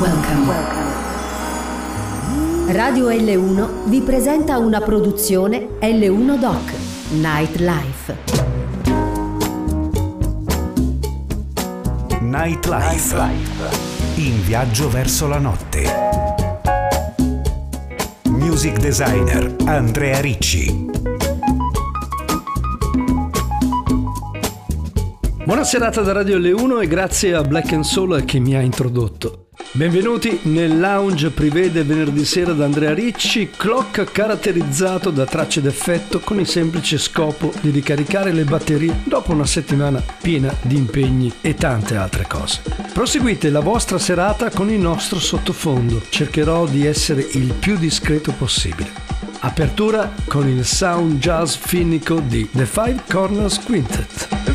Welcome. Radio L1 vi presenta una produzione L1 Doc Nightlife. Nightlife. In viaggio verso la notte. Music designer Andrea Ricci. Buona serata da Radio L1 e grazie a Black and Soul che mi ha introdotto. Benvenuti nel lounge privé del venerdì sera da Andrea Ricci, clock caratterizzato da tracce d'effetto con il semplice scopo di ricaricare le batterie dopo una settimana piena di impegni e tante altre cose. Proseguite la vostra serata con il nostro sottofondo, cercherò di essere il più discreto possibile. Apertura con il sound jazz finico di The Five Corners Quintet.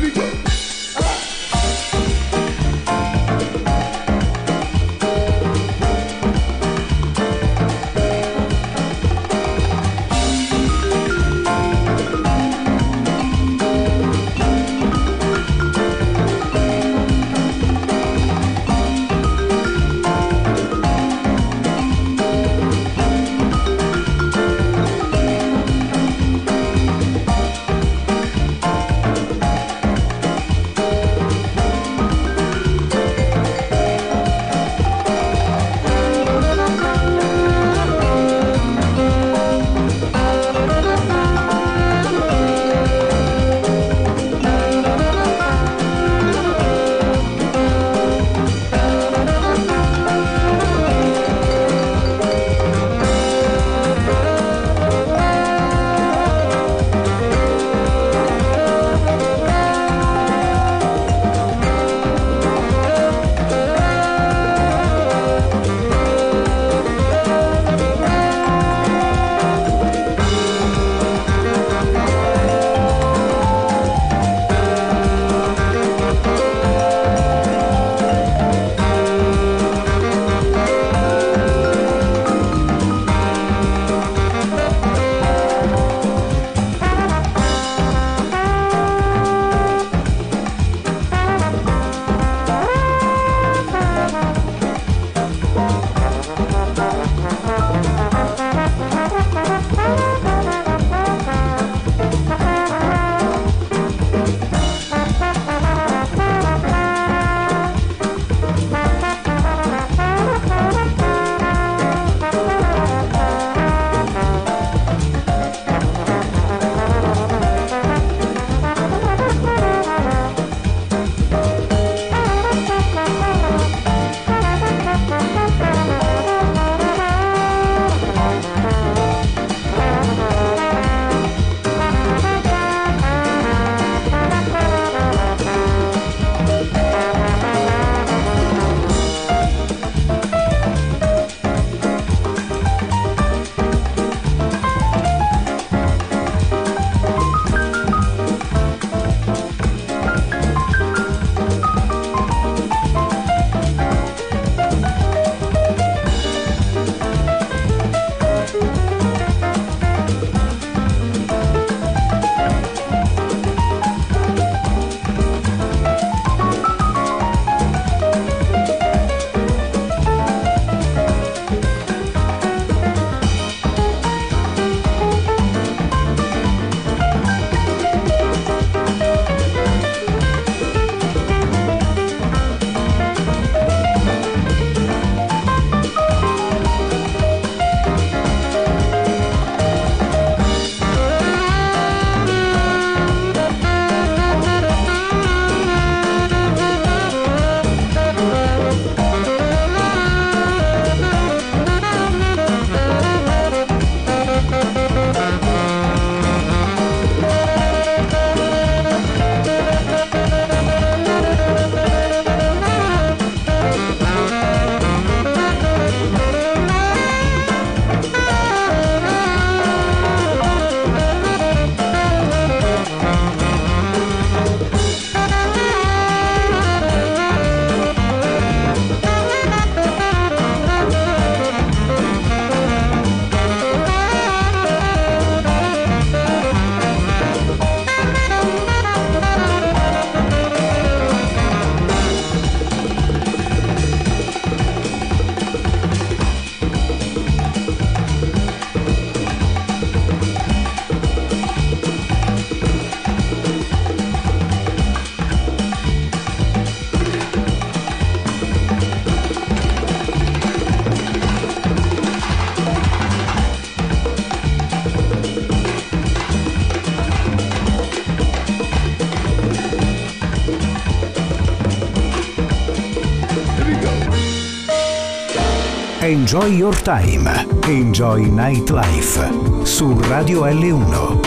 Enjoy Your Time. Enjoy Nightlife. Su Radio L1.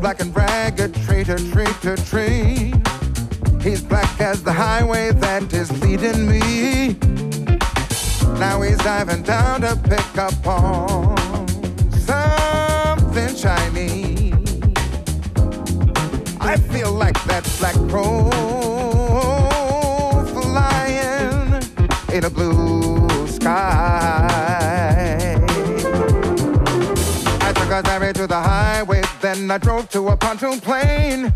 black and ragged, traitor, traitor, tree. He's black as the highway that is leading me. Now he's diving down to pick up on something shiny. I feel like that black crow flying in a blue sky. I took a ferry to the highway, then I drove to a pontoon plane.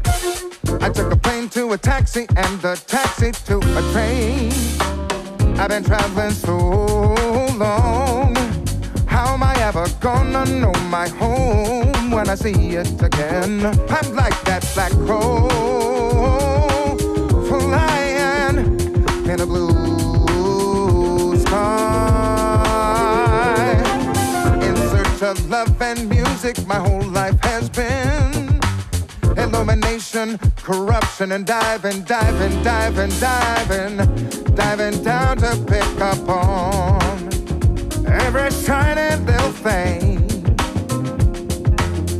I took a plane to a taxi and a taxi to a train. I've been traveling so long. How am I ever gonna know my home when I see it again? I'm like that black crow flying in a blue sky. In search of love and music, my whole corruption, and diving, diving, diving, diving diving down to pick up on every shiny little thing.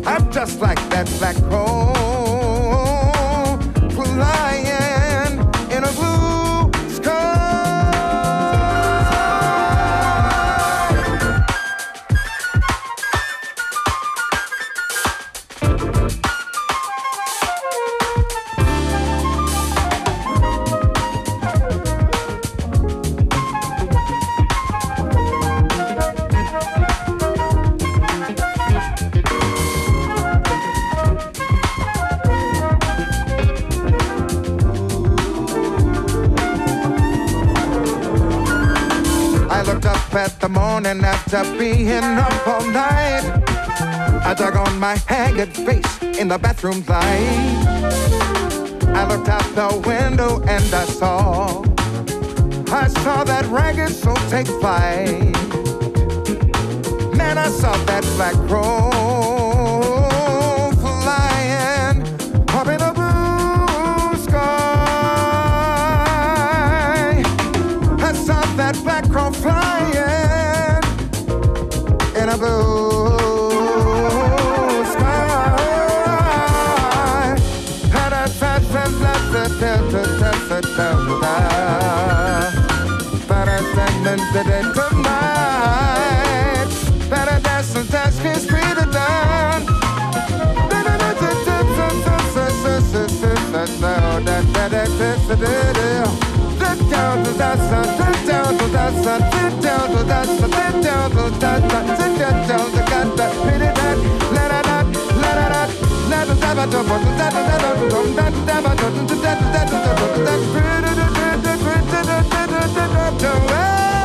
I'm just like that black hole. Morning after being up all night. I dug on my haggard face in the bathroom light. I looked out the window and I saw, I saw that ragged soul take flight. Man, I saw that black crow a blue sky. Better than the day tonight. Better dance and dance, kiss, breathe it down. da da da da down, sit down, down, down, down, down, down, down, down, down, down, down, let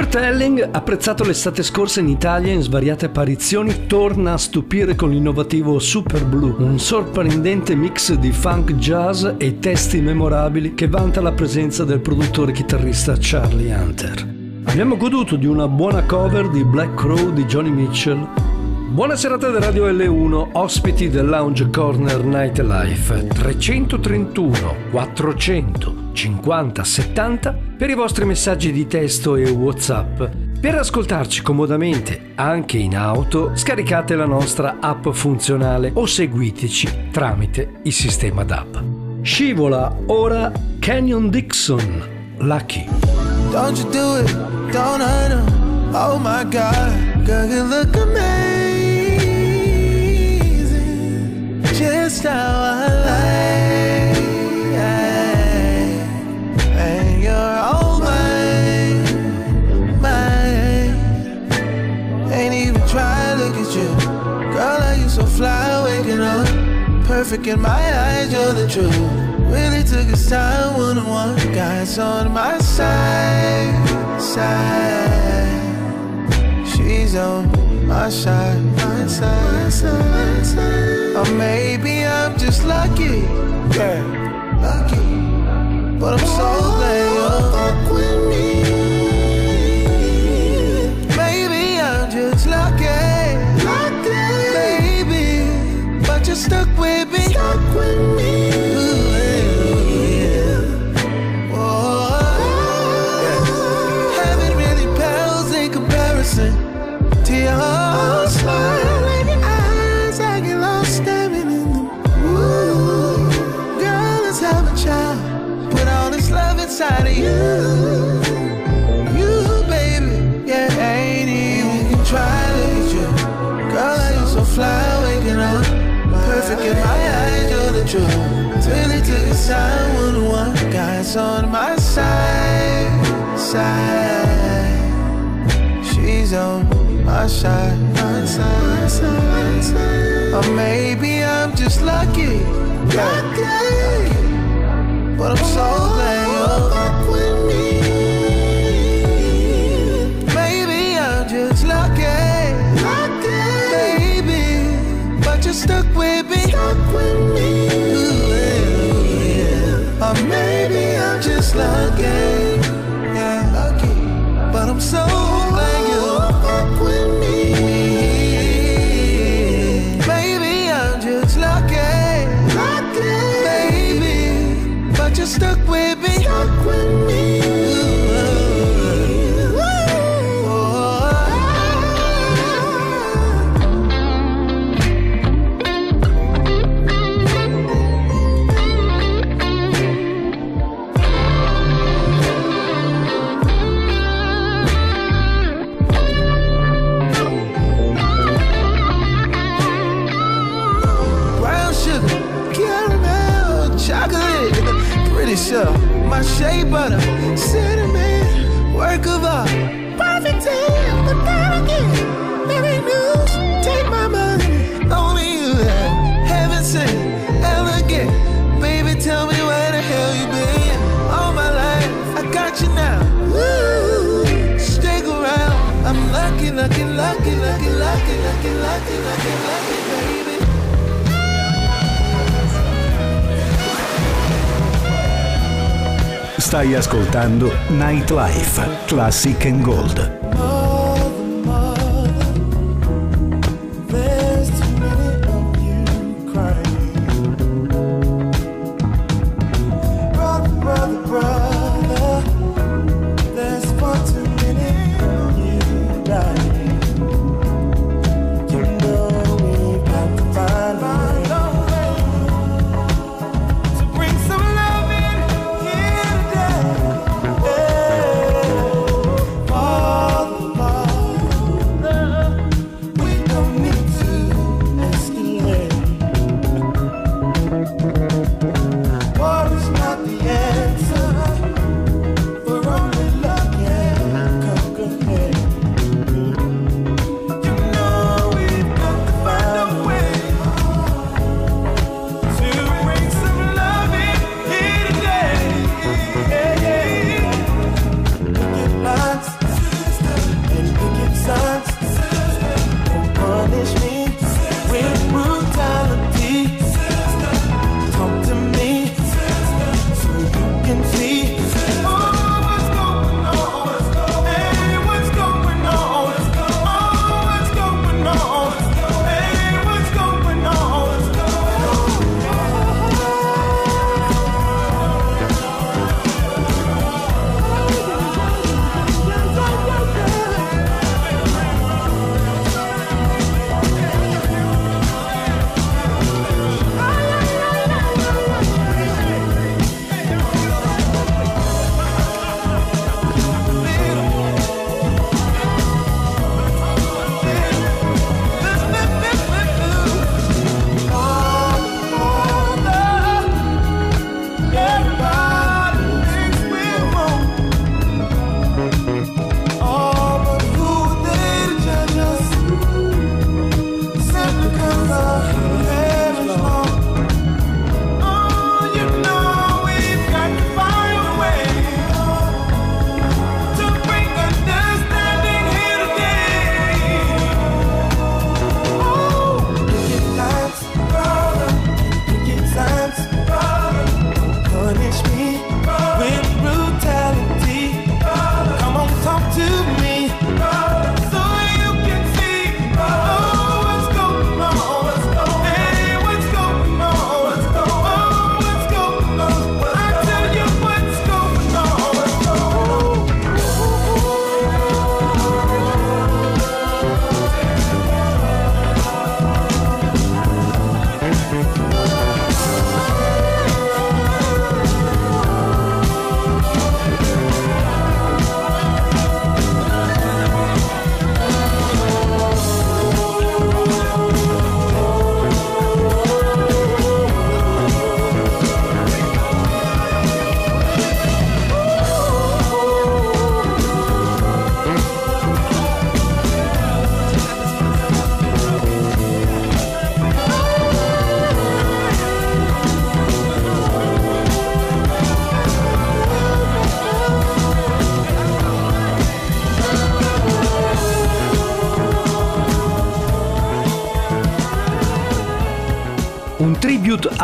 Kurt Elling, apprezzato l'estate scorsa in Italia in svariate apparizioni, torna a stupire con l'innovativo Super Blue, un sorprendente mix di funk jazz e testi memorabili che vanta la presenza del produttore chitarrista Charlie Hunter. Abbiamo goduto di una buona cover di Black Crow di Johnny Mitchell. Buona serata da Radio L1, ospiti del Lounge Corner Nightlife 331 400 50 70 per i vostri messaggi di testo e WhatsApp. Per ascoltarci comodamente anche in auto, scaricate la nostra app funzionale o seguiteci tramite il sistema d'app. Scivola ora Canyon Dixon, Lucky. Don't you do it, don't hurt him. Oh my God, girl, you look amazing. Just how I like. So fly waking up? Perfect in my eyes, you're the truth. Really took its time, one on one. Guys on my side, side. She's on my side, my side, my side, my side. Or maybe I'm just lucky, yeah, lucky. But I'm so glad you're oh, you stuck with me. Stuck with me. is on my side, side. She's on my side, my side, my side, side. Or maybe I'm just lucky, lucky. But I'm so glad you're back with me. Maybe I'm just lucky, lucky. Baby, but you're stuck with me. Stuck with me. Ooh, yeah. Tesla game. Yeah, lucky, but I'm so. Stai ascoltando Nightlife Classic and Gold.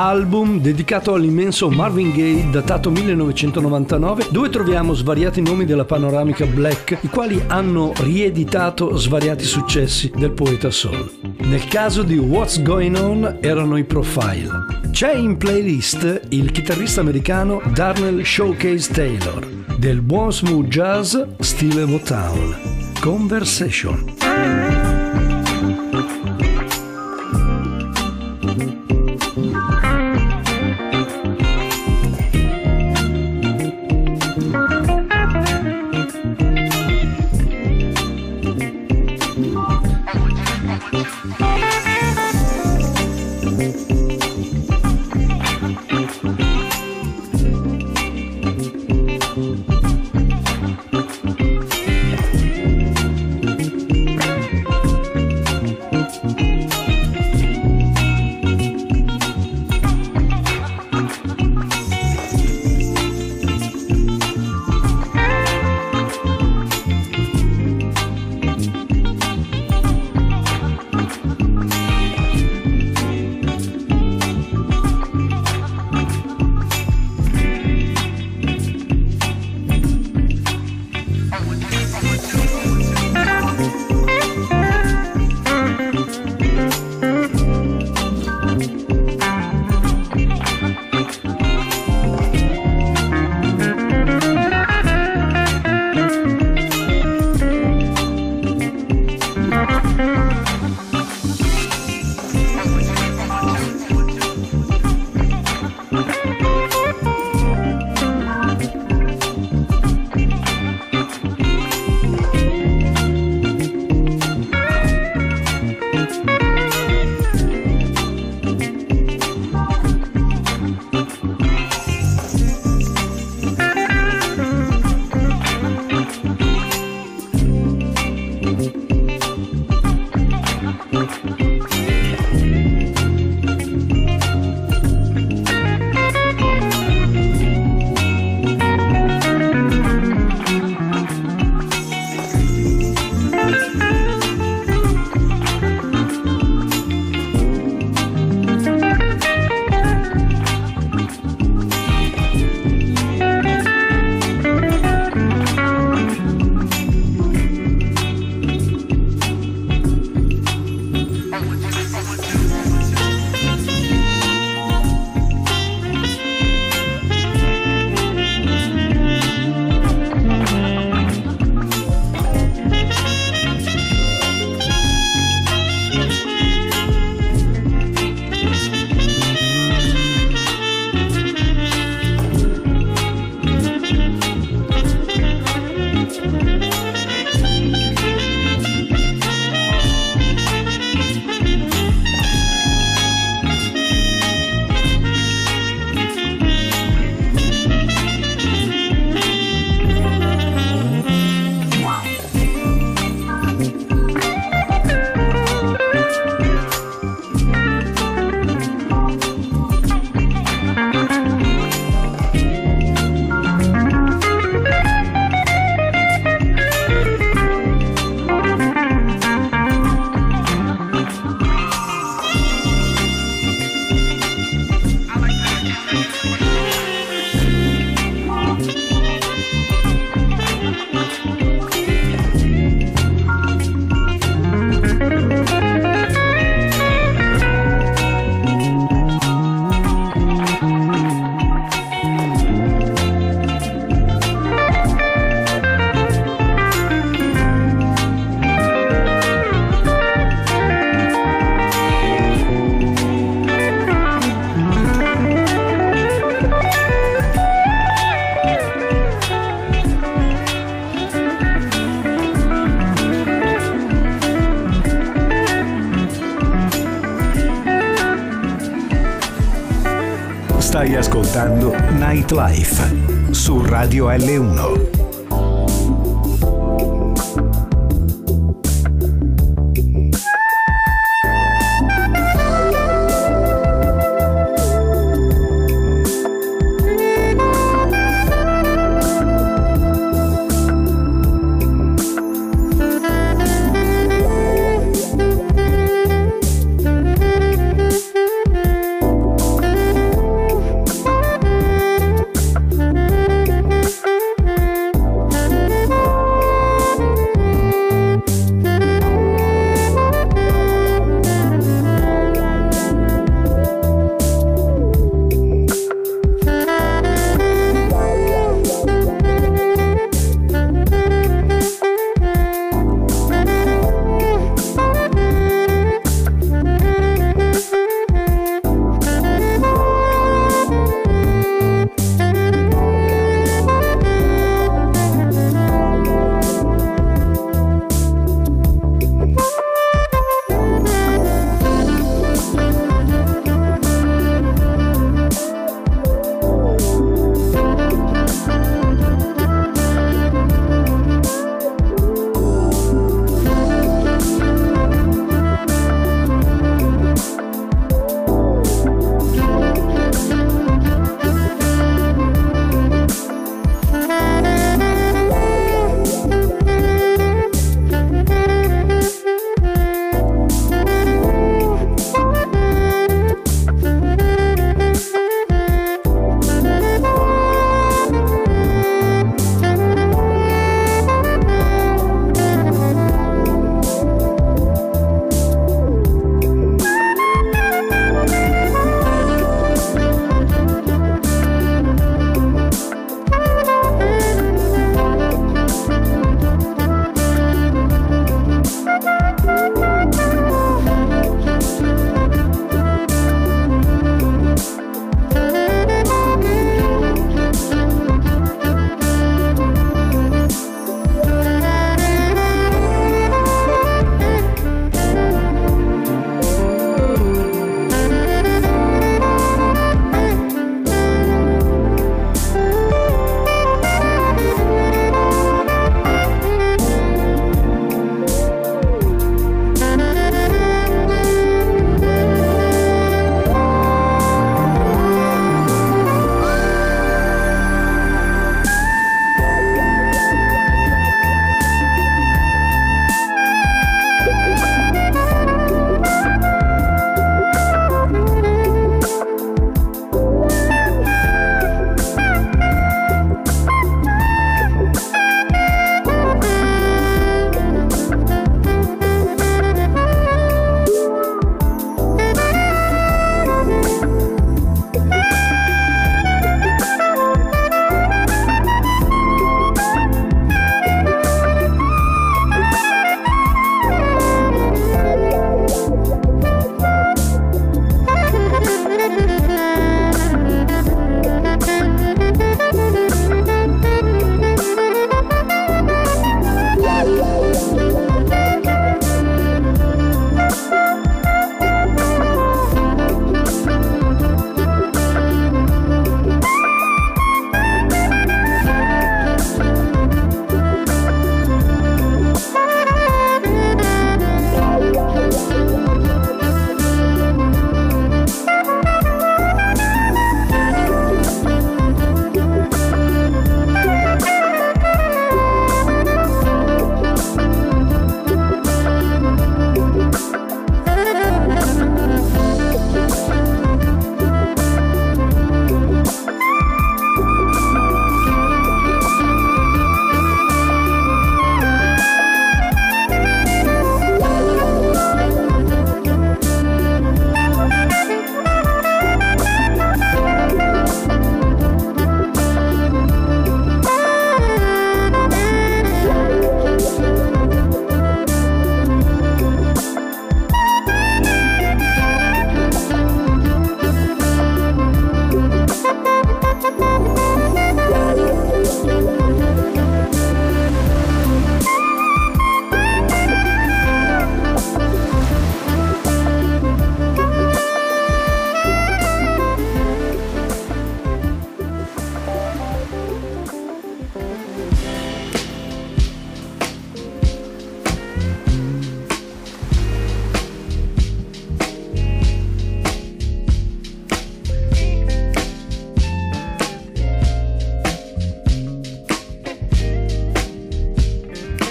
Album dedicato all'immenso Marvin Gaye datato 1999 dove troviamo svariati nomi della panoramica black i quali hanno rieditato svariati successi del poeta soul. Nel caso di What's Going On erano i Profile. C'è in playlist il chitarrista americano Darnell Showcase Taylor del buon smooth jazz stile Motown. Conversation. Nightlife su Radio L1.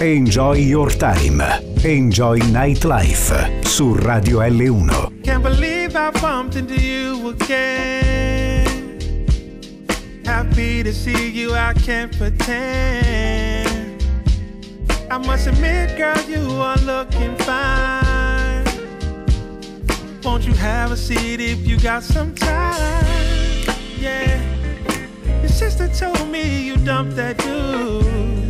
Enjoy your time. Enjoy nightlife su Radio L1. Can't believe I bumped into you again. Happy to see you, I can't pretend. I must admit, girl, you are looking fine. Won't you have a seat if you got some time? Yeah. Your sister told me you dumped that dude.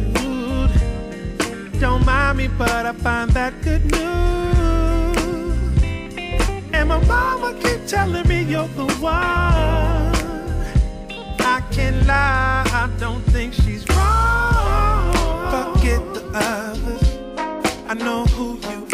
Don't mind me, but I find that good news. And my mama keep telling me you're the one. I can't lie, I don't think she's wrong. Forget the others, I know who you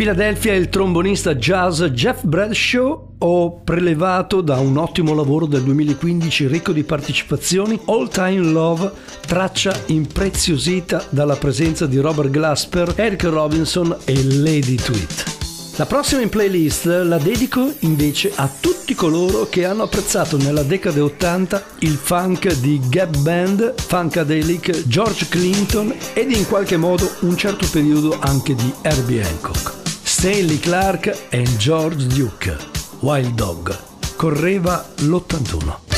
Filadelfia il trombonista jazz Jeff Bradshaw ho prelevato da un ottimo lavoro del 2015 ricco di partecipazioni All Time Love, traccia impreziosita dalla presenza di Robert Glasper, Eric Robinson e Lady Tweet. La prossima in playlist la dedico invece a tutti coloro che hanno apprezzato nella decade 80 il funk di Gap Band, Funkadelic, George Clinton ed in qualche modo un certo periodo anche di Herbie Hancock. Stanley Clark e George Duke, Wild Dog. Correva l'81.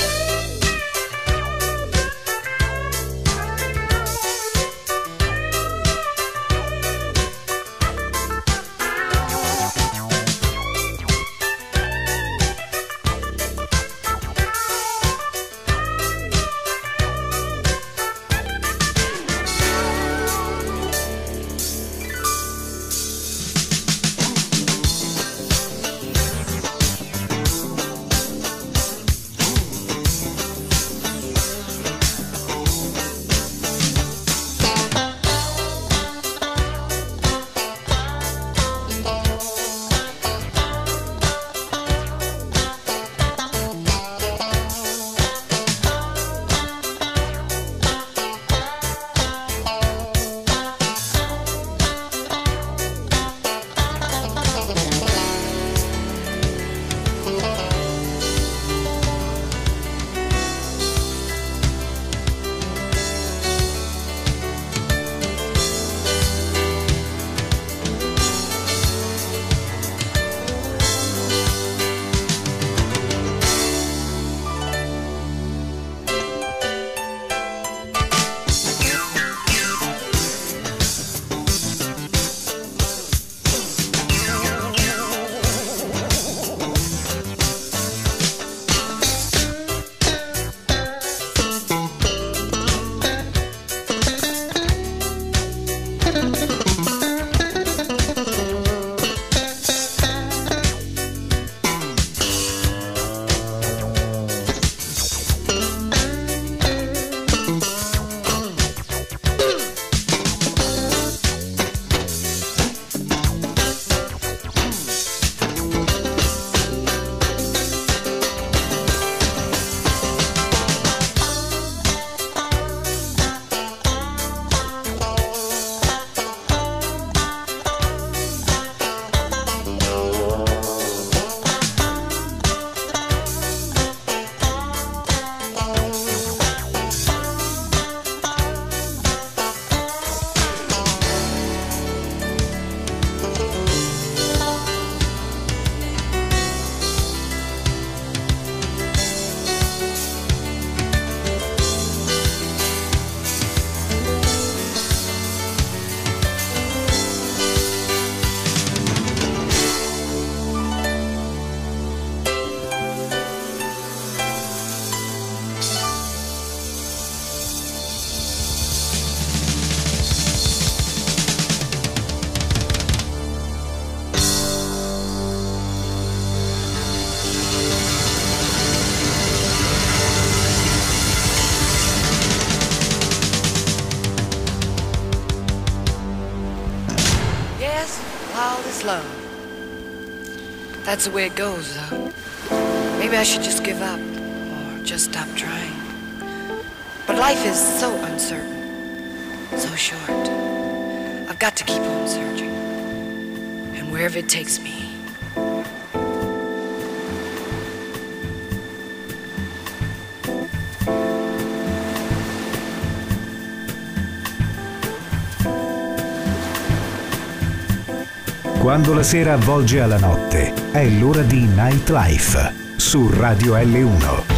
That's the way it goes, though. Maybe I should just give up or just stop trying. But life is so uncertain, so short. I've got to keep on searching. And wherever it takes me. Quando la sera avvolge alla notte, è l'ora di Nightlife su Radio L1.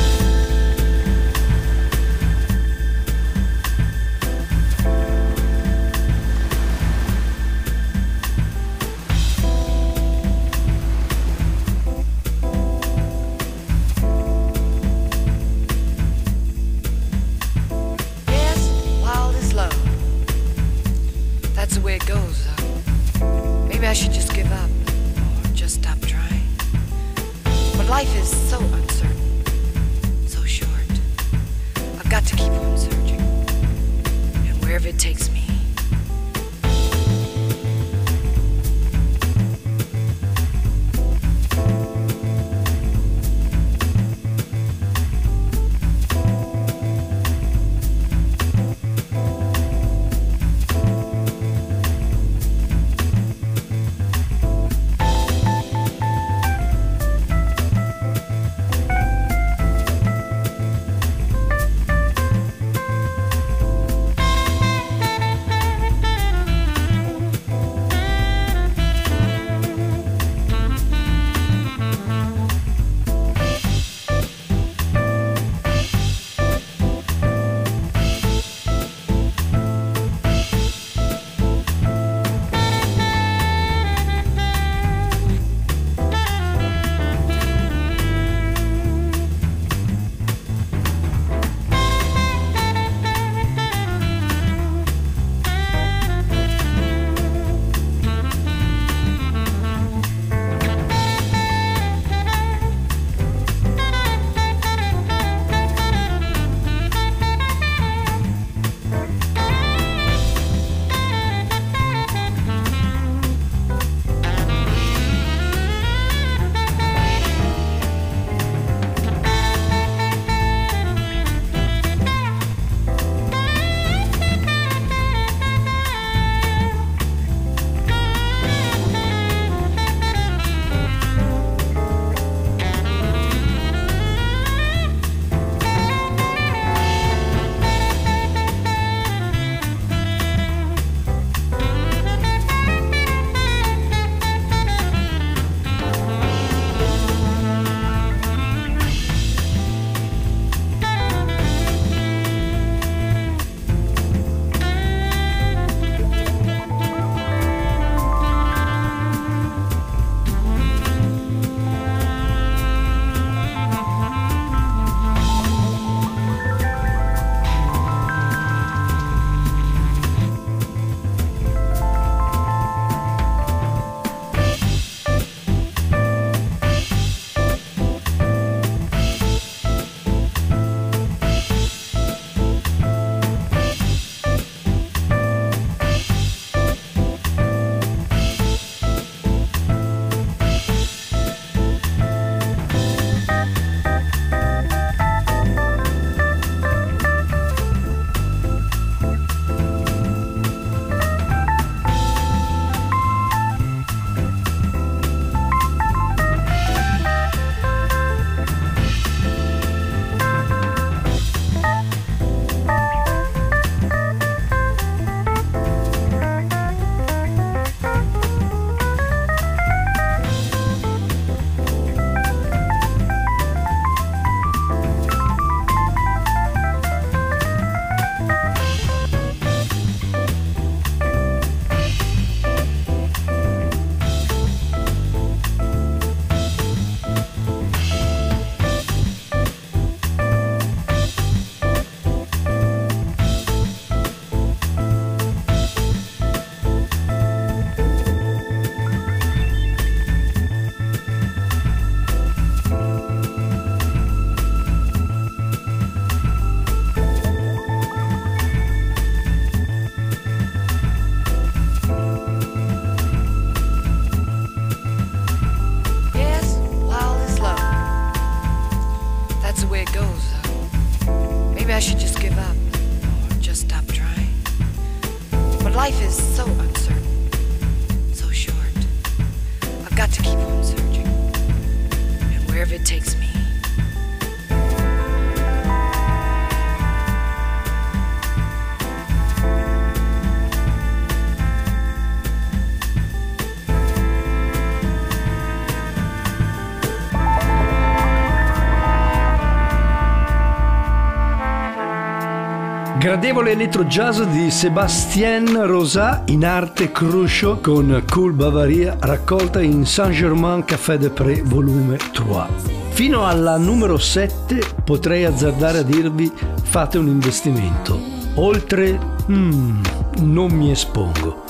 Gradevole electro jazz di Sébastien Rosat in arte Crucio con Cool Bavaria raccolta in Saint-Germain Café de Pré volume 3. Fino alla numero 7 potrei azzardare a dirvi fate un investimento. Oltre hmm, non mi espongo.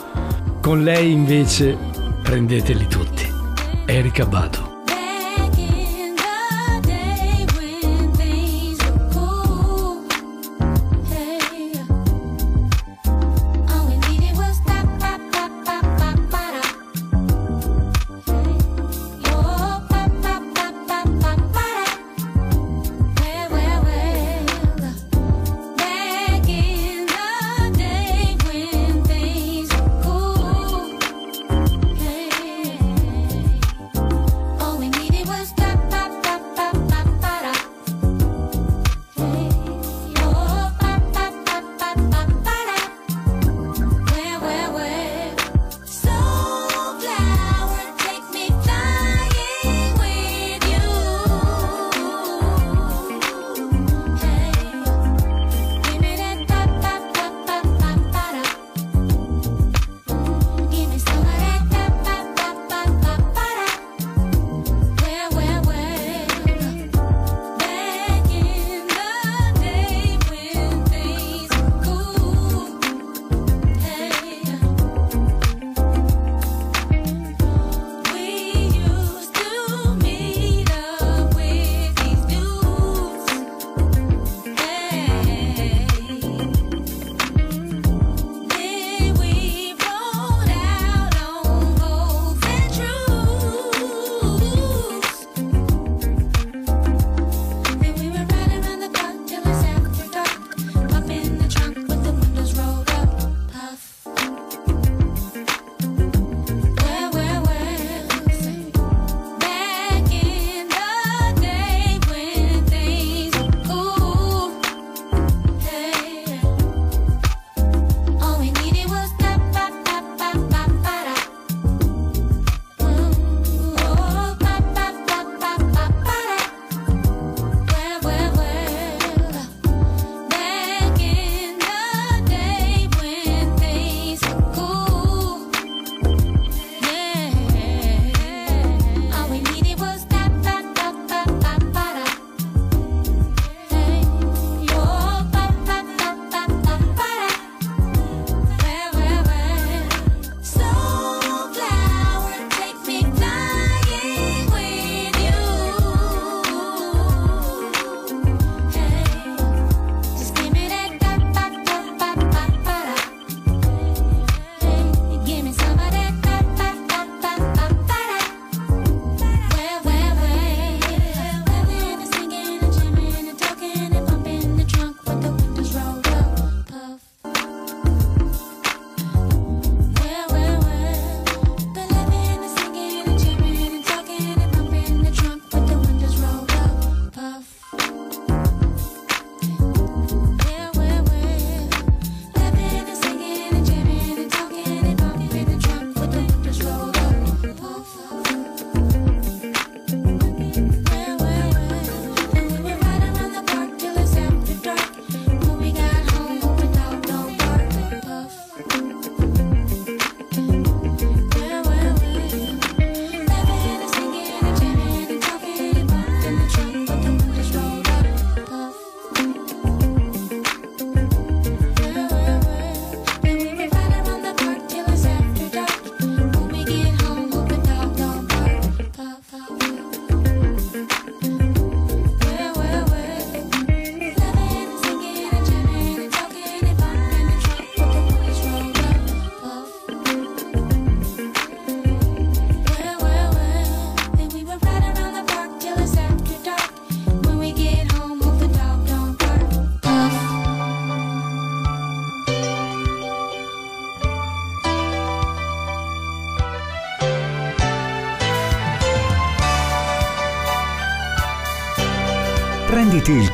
Con lei invece prendeteli tutti. Erika Bado.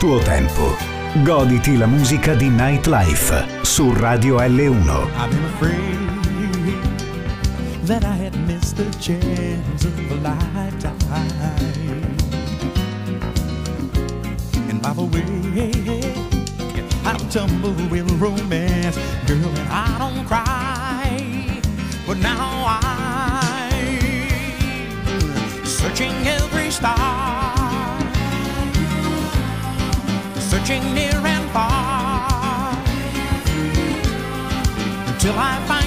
tuo tempo. Goditi la musica di Nightlife su Radio L1. I've been afraid that I had missed the chance of a lifetime. And by the way, I tumble with romance, girl, and I don't cry. But now I'm searching every star. searching near and far until I find.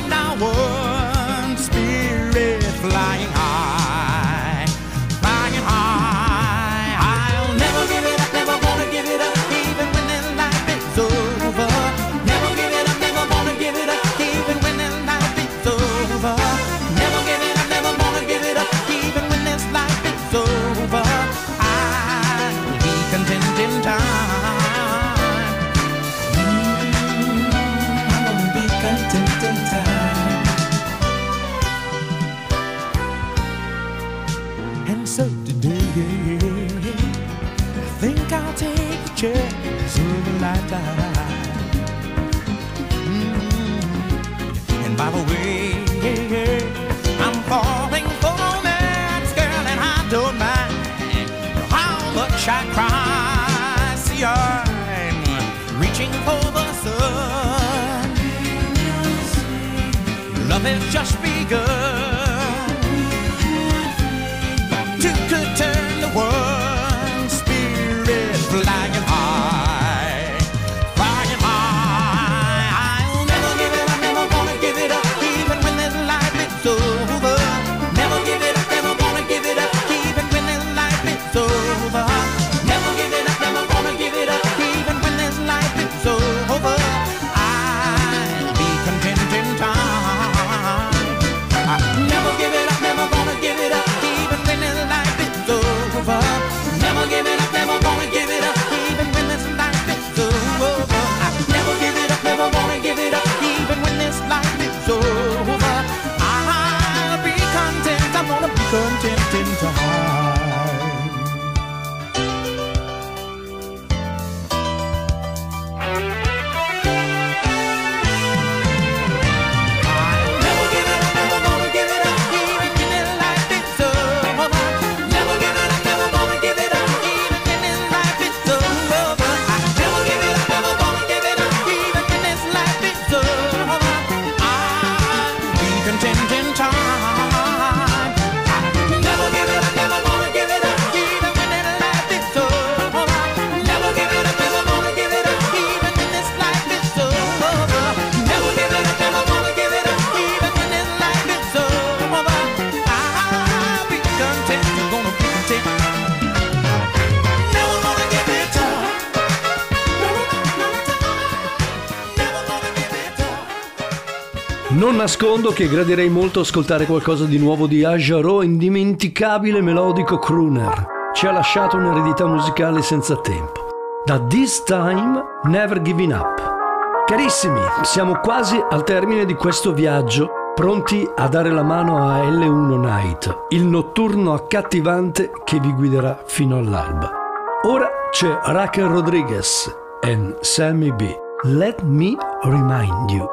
wish I cry, See, I'm reaching for the sun. Love has just begun. nascondo che gradirei molto ascoltare qualcosa di nuovo di Ajarò, indimenticabile melodico crooner. Ci ha lasciato un'eredità musicale senza tempo. Da This Time, Never Giving Up. Carissimi, siamo quasi al termine di questo viaggio, pronti a dare la mano a L1 Night, il notturno accattivante che vi guiderà fino all'alba. Ora c'è Raquel Rodriguez and Sammy B. Let me remind you.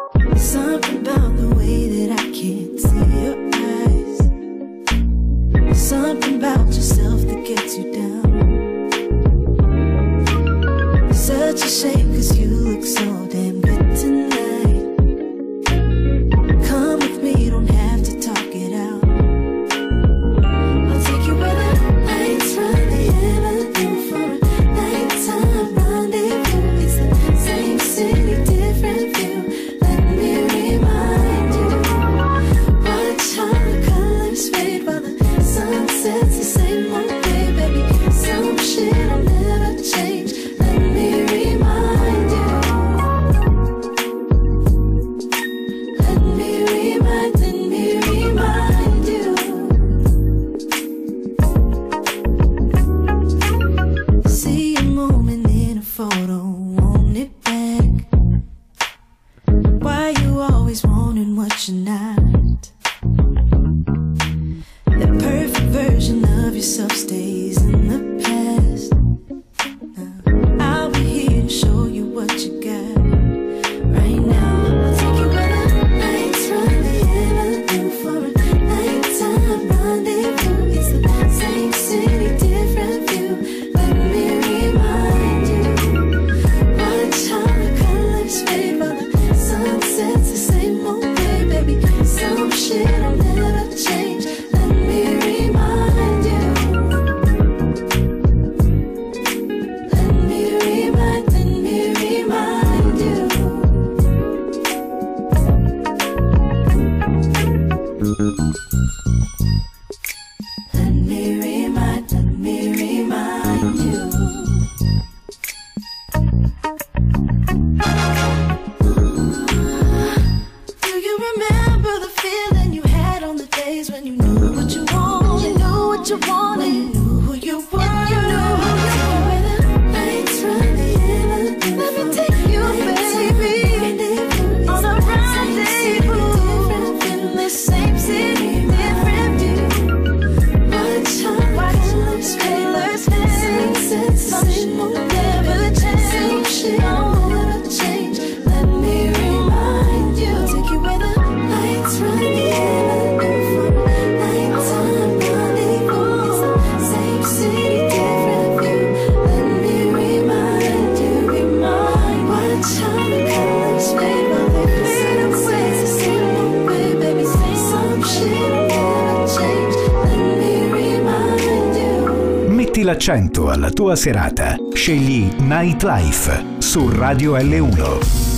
L'accento alla tua serata. Scegli Nightlife su Radio L1.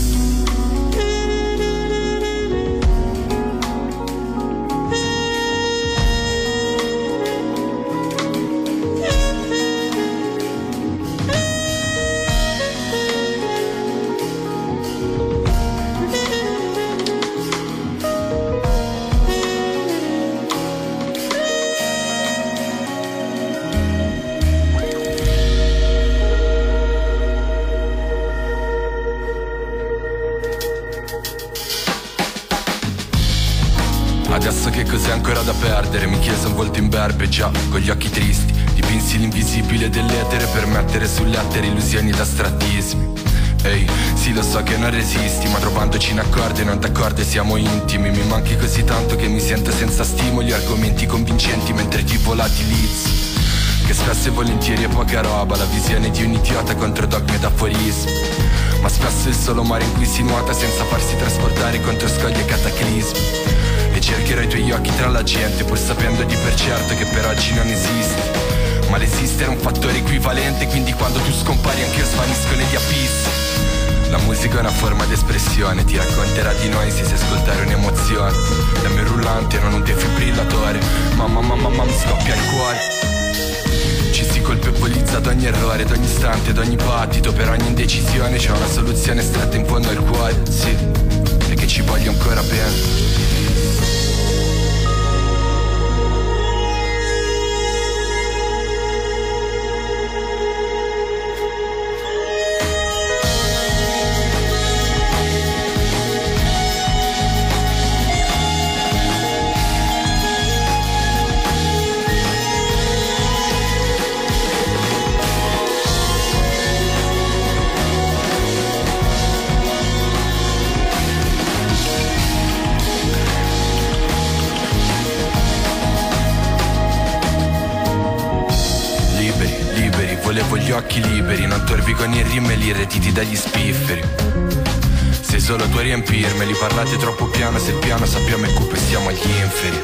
Adesso che cos'è ancora da perdere? Mi chiese un volto imberbe già, con gli occhi tristi. Dipinsi l'invisibile dell'etere per mettere sulle altere illusioni ed astrattismi Ehi, sì lo so che non resisti Ma trovandoci in accordo e non d'accordo siamo intimi. Mi manchi così tanto che mi sento senza stimoli Argomenti convincenti mentre ti volatilizzi Che spesso e volentieri è poca roba La visione di un idiota contro dogmi ed aforismi. Ma spesso è il solo mare in cui si nuota Senza farsi trasportare contro scogli e cataclismi cercherò i tuoi occhi tra la gente Pur sapendo di per certo che per oggi non esiste. Ma l'esistere è un fattore equivalente Quindi quando tu scompari anche io svanisco negli abissi. La musica è una forma d'espressione Ti racconterà di noi se sai ascoltare un'emozione. Dammi un rullante, non un defibrillatore Mamma, mamma, mamma, mi scoppia il cuore. Ci si colpevolizza ad ogni errore, ad ogni istante, ad ogni battito Per ogni indecisione c'è una soluzione stretta in fondo al cuore Sì, che ci voglio ancora bene torvi con i rimmeli retiti dagli spifferi. Sei solo tu a riempirmeli Parlate troppo piano, se piano sappiamo è cupo e siamo agli inferi.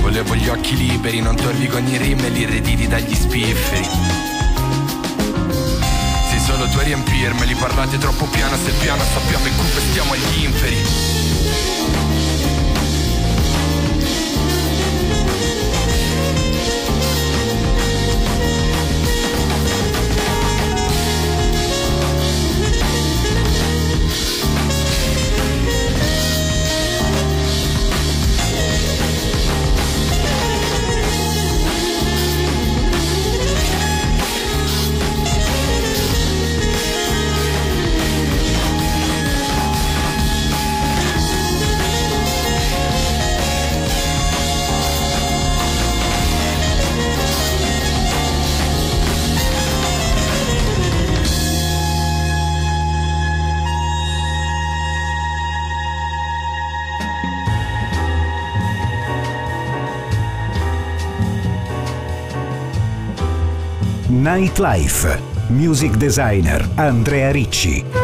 Volevo gli occhi liberi, non torvi con i rimmeli retiti dagli spifferi. Solo tu a riempirmeli Parlate troppo piano, se piano sappiamo e stiamo agli inferi Nightlife. Music designer Andrea Ricci.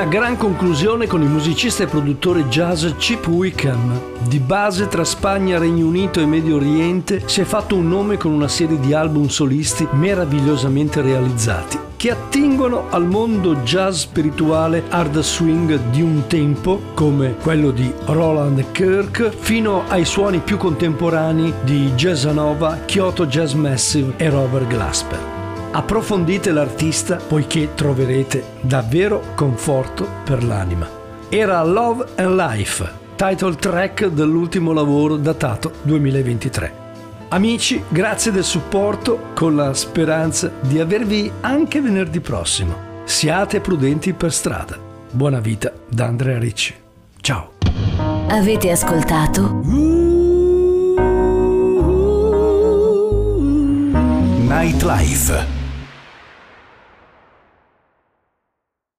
Una gran conclusione con il musicista e produttore jazz Chip Wickham. Di base tra Spagna, Regno Unito e Medio Oriente, si è fatto un nome con una serie di album solisti meravigliosamente realizzati, che attingono al mondo jazz spirituale hard swing di un tempo, come quello di Roland Kirk, fino ai suoni più contemporanei di Jazzanova, Kyoto Jazz Massive e Robert Glasper. Approfondite l'artista poiché troverete davvero conforto per l'anima. Era Love and Life, title track dell'ultimo lavoro datato 2023. Amici, grazie del supporto con la speranza di avervi anche venerdì prossimo. Siate prudenti per strada. Buona vita da Andrea Ricci. Ciao. Avete ascoltato Nightlife.